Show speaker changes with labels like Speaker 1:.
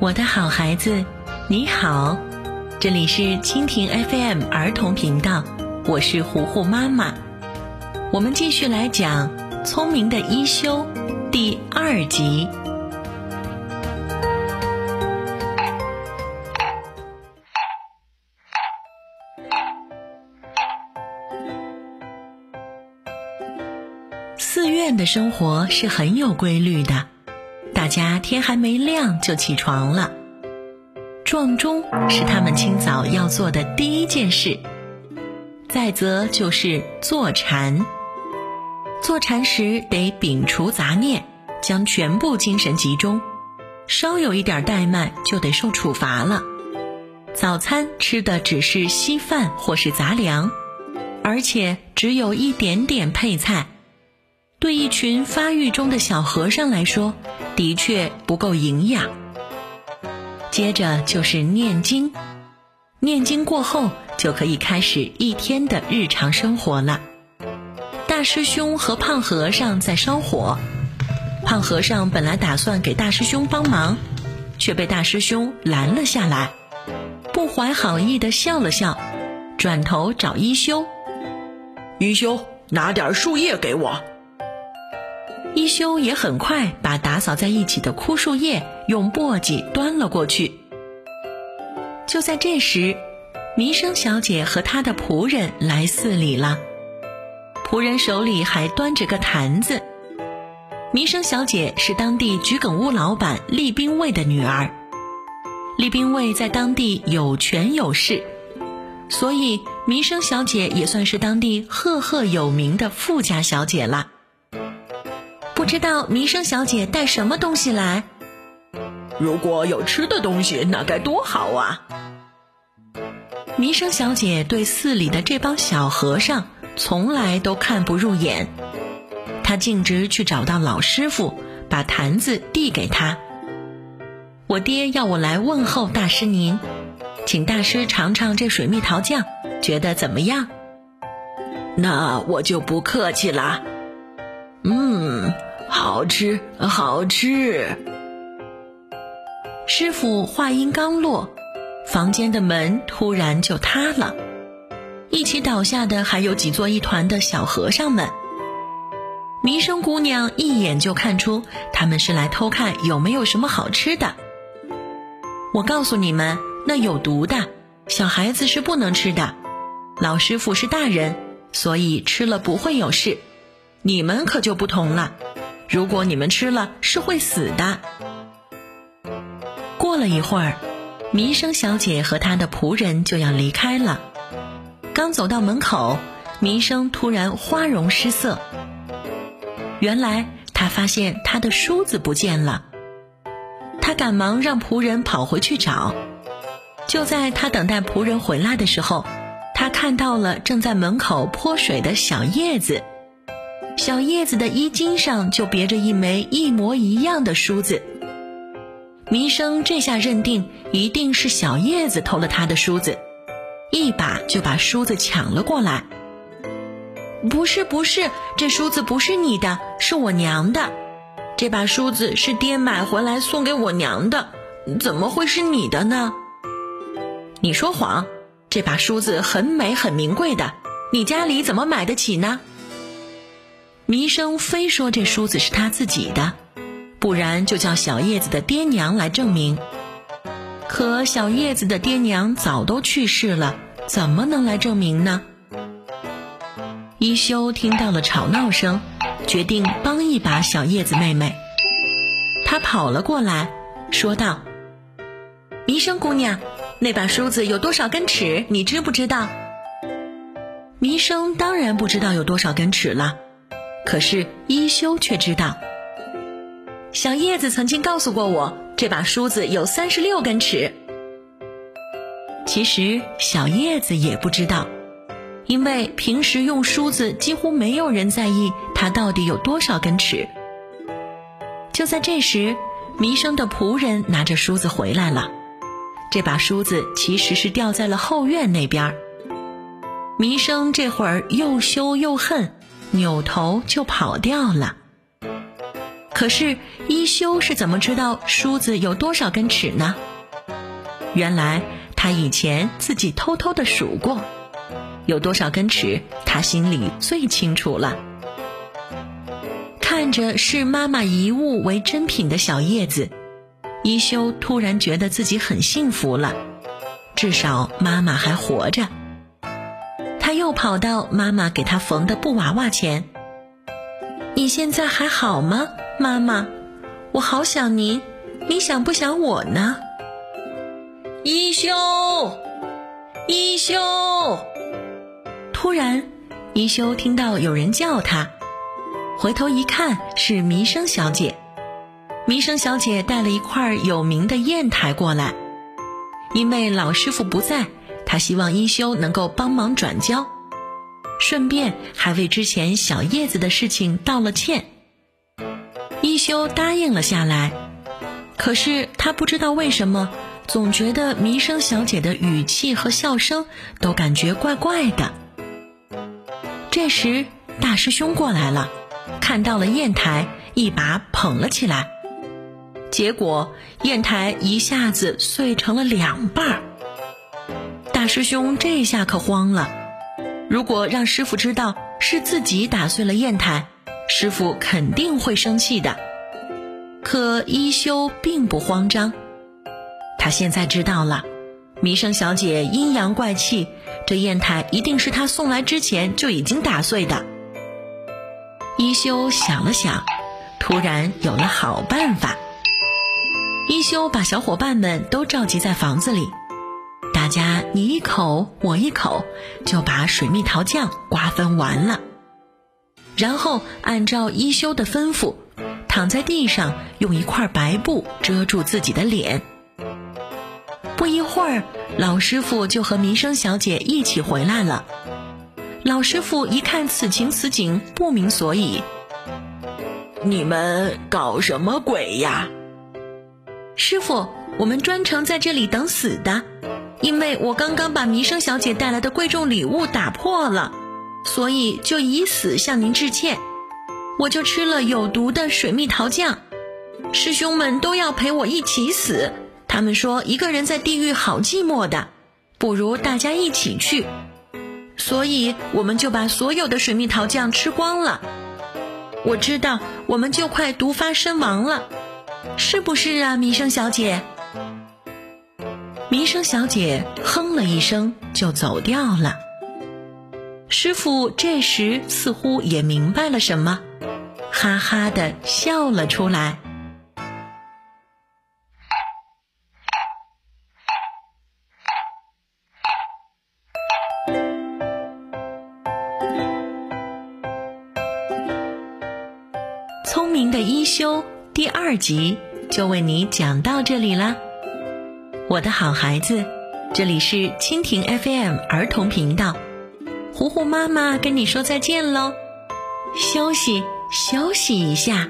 Speaker 1: 我的好孩子，你好，这里是蜻蜓 FM 儿童频道，我是糊糊妈妈。我们继续来讲《聪明的一休》第二集。寺院的生活是很有规律的。家天还没亮就起床了，撞钟是他们清早要做的第一件事。再则就是坐禅，坐禅时得摒除杂念，将全部精神集中，稍有一点怠慢就得受处罚了。早餐吃的只是稀饭或是杂粮，而且只有一点点配菜。对一群发育中的小和尚来说，的确不够营养。接着就是念经，念经过后就可以开始一天的日常生活了。大师兄和胖和尚在烧火，胖和尚本来打算给大师兄帮忙，却被大师兄拦了下来，不怀好意的笑了笑，转头找一休：“
Speaker 2: 一休，拿点树叶给我。”
Speaker 1: 一休也很快把打扫在一起的枯树叶用簸箕端了过去。就在这时，弥生小姐和她的仆人来寺里了，仆人手里还端着个坛子。弥生小姐是当地桔梗屋老板厉兵卫的女儿，厉兵卫在当地有权有势，所以弥生小姐也算是当地赫赫有名的富家小姐了。不知道弥生小姐带什么东西来？
Speaker 2: 如果有吃的东西，那该多好啊！
Speaker 1: 弥生小姐对寺里的这帮小和尚从来都看不入眼，她径直去找到老师傅，把坛子递给他。我爹要我来问候大师您，请大师尝尝这水蜜桃酱，觉得怎么样？
Speaker 2: 那我就不客气了。嗯。好吃，好吃！
Speaker 1: 师傅话音刚落，房间的门突然就塌了，一起倒下的还有几座一团的小和尚们。弥生姑娘一眼就看出他们是来偷看有没有什么好吃的。我告诉你们，那有毒的，小孩子是不能吃的。老师傅是大人，所以吃了不会有事。你们可就不同了。如果你们吃了，是会死的。过了一会儿，弥生小姐和她的仆人就要离开了。刚走到门口，弥生突然花容失色。原来他发现他的梳子不见了。他赶忙让仆人跑回去找。就在他等待仆人回来的时候，他看到了正在门口泼水的小叶子。小叶子的衣襟上就别着一枚一模一样的梳子。弥生这下认定一定是小叶子偷了他的梳子，一把就把梳子抢了过来。不是不是，这梳子不是你的，是我娘的。这把梳子是爹买回来送给我娘的，怎么会是你的呢？你说谎，这把梳子很美很名贵的，你家里怎么买得起呢？弥生非说这梳子是他自己的，不然就叫小叶子的爹娘来证明。可小叶子的爹娘早都去世了，怎么能来证明呢？一休听到了吵闹声，决定帮一把小叶子妹妹。他跑了过来，说道：“弥生姑娘，那把梳子有多少根尺？你知不知道？”弥生当然不知道有多少根尺了。可是一休却知道，小叶子曾经告诉过我，这把梳子有三十六根尺。其实小叶子也不知道，因为平时用梳子几乎没有人在意它到底有多少根尺。就在这时，弥生的仆人拿着梳子回来了，这把梳子其实是掉在了后院那边。弥生这会儿又羞又恨。扭头就跑掉了。可是一休是怎么知道梳子有多少根齿呢？原来他以前自己偷偷的数过，有多少根齿，他心里最清楚了。看着视妈妈遗物为珍品的小叶子，一休突然觉得自己很幸福了，至少妈妈还活着。他又跑到妈妈给他缝的布娃娃前：“你现在还好吗，妈妈？我好想您，你想不想我呢？”
Speaker 2: 一休，一休！
Speaker 1: 突然，一休听到有人叫他。回头一看，是弥生小姐。弥生小姐带了一块有名的砚台过来，因为老师傅不在，他希望一休能够帮忙转交，顺便还为之前小叶子的事情道了歉。一休答应了下来，可是他不知道为什么，总觉得弥生小姐的语气和笑声都感觉怪怪的。这时，大师兄过来了。看到了砚台，一把捧了起来，结果砚台一下子碎成了两半儿。师兄这下可慌了，如果让师傅知道是自己打碎了砚台，师傅肯定会生气的。可一休并不慌张，他现在知道了，弥生小姐阴阳怪气，这砚台一定是他送来之前就已经打碎的。一休想了想，突然有了好办法。一休把小伙伴们都召集在房子里，家你一口我一口，就把水蜜桃酱瓜分完了。然后按照一休的吩咐，躺在地上，用一块白布遮住自己的脸。不一会儿，老师傅就和弥生小姐一起回来了。老师傅一看此情此景，不明所以。
Speaker 2: 你们搞什么鬼呀？
Speaker 1: 师傅，我们专程在这里等死的，因为我刚刚把弥生小姐带来的贵重礼物打破了，所以就以死向您致歉。我就吃了有毒的水蜜桃酱，师兄们都要陪我一起死。他们说一个人在地狱好寂寞的，不如大家一起去。所以我们就把所有的水蜜桃酱吃光了。我知道我们就快毒发身亡了，是不是啊，弥生小姐？民生小姐哼了一声就走掉了。师傅这时似乎也明白了什么，哈哈的笑了出来。聪明的一休第二集就为你讲到这里啦，我的好孩子，这里是蜻蜓 FM 儿童频道，糊糊妈妈跟你说再见喽，休息休息一下。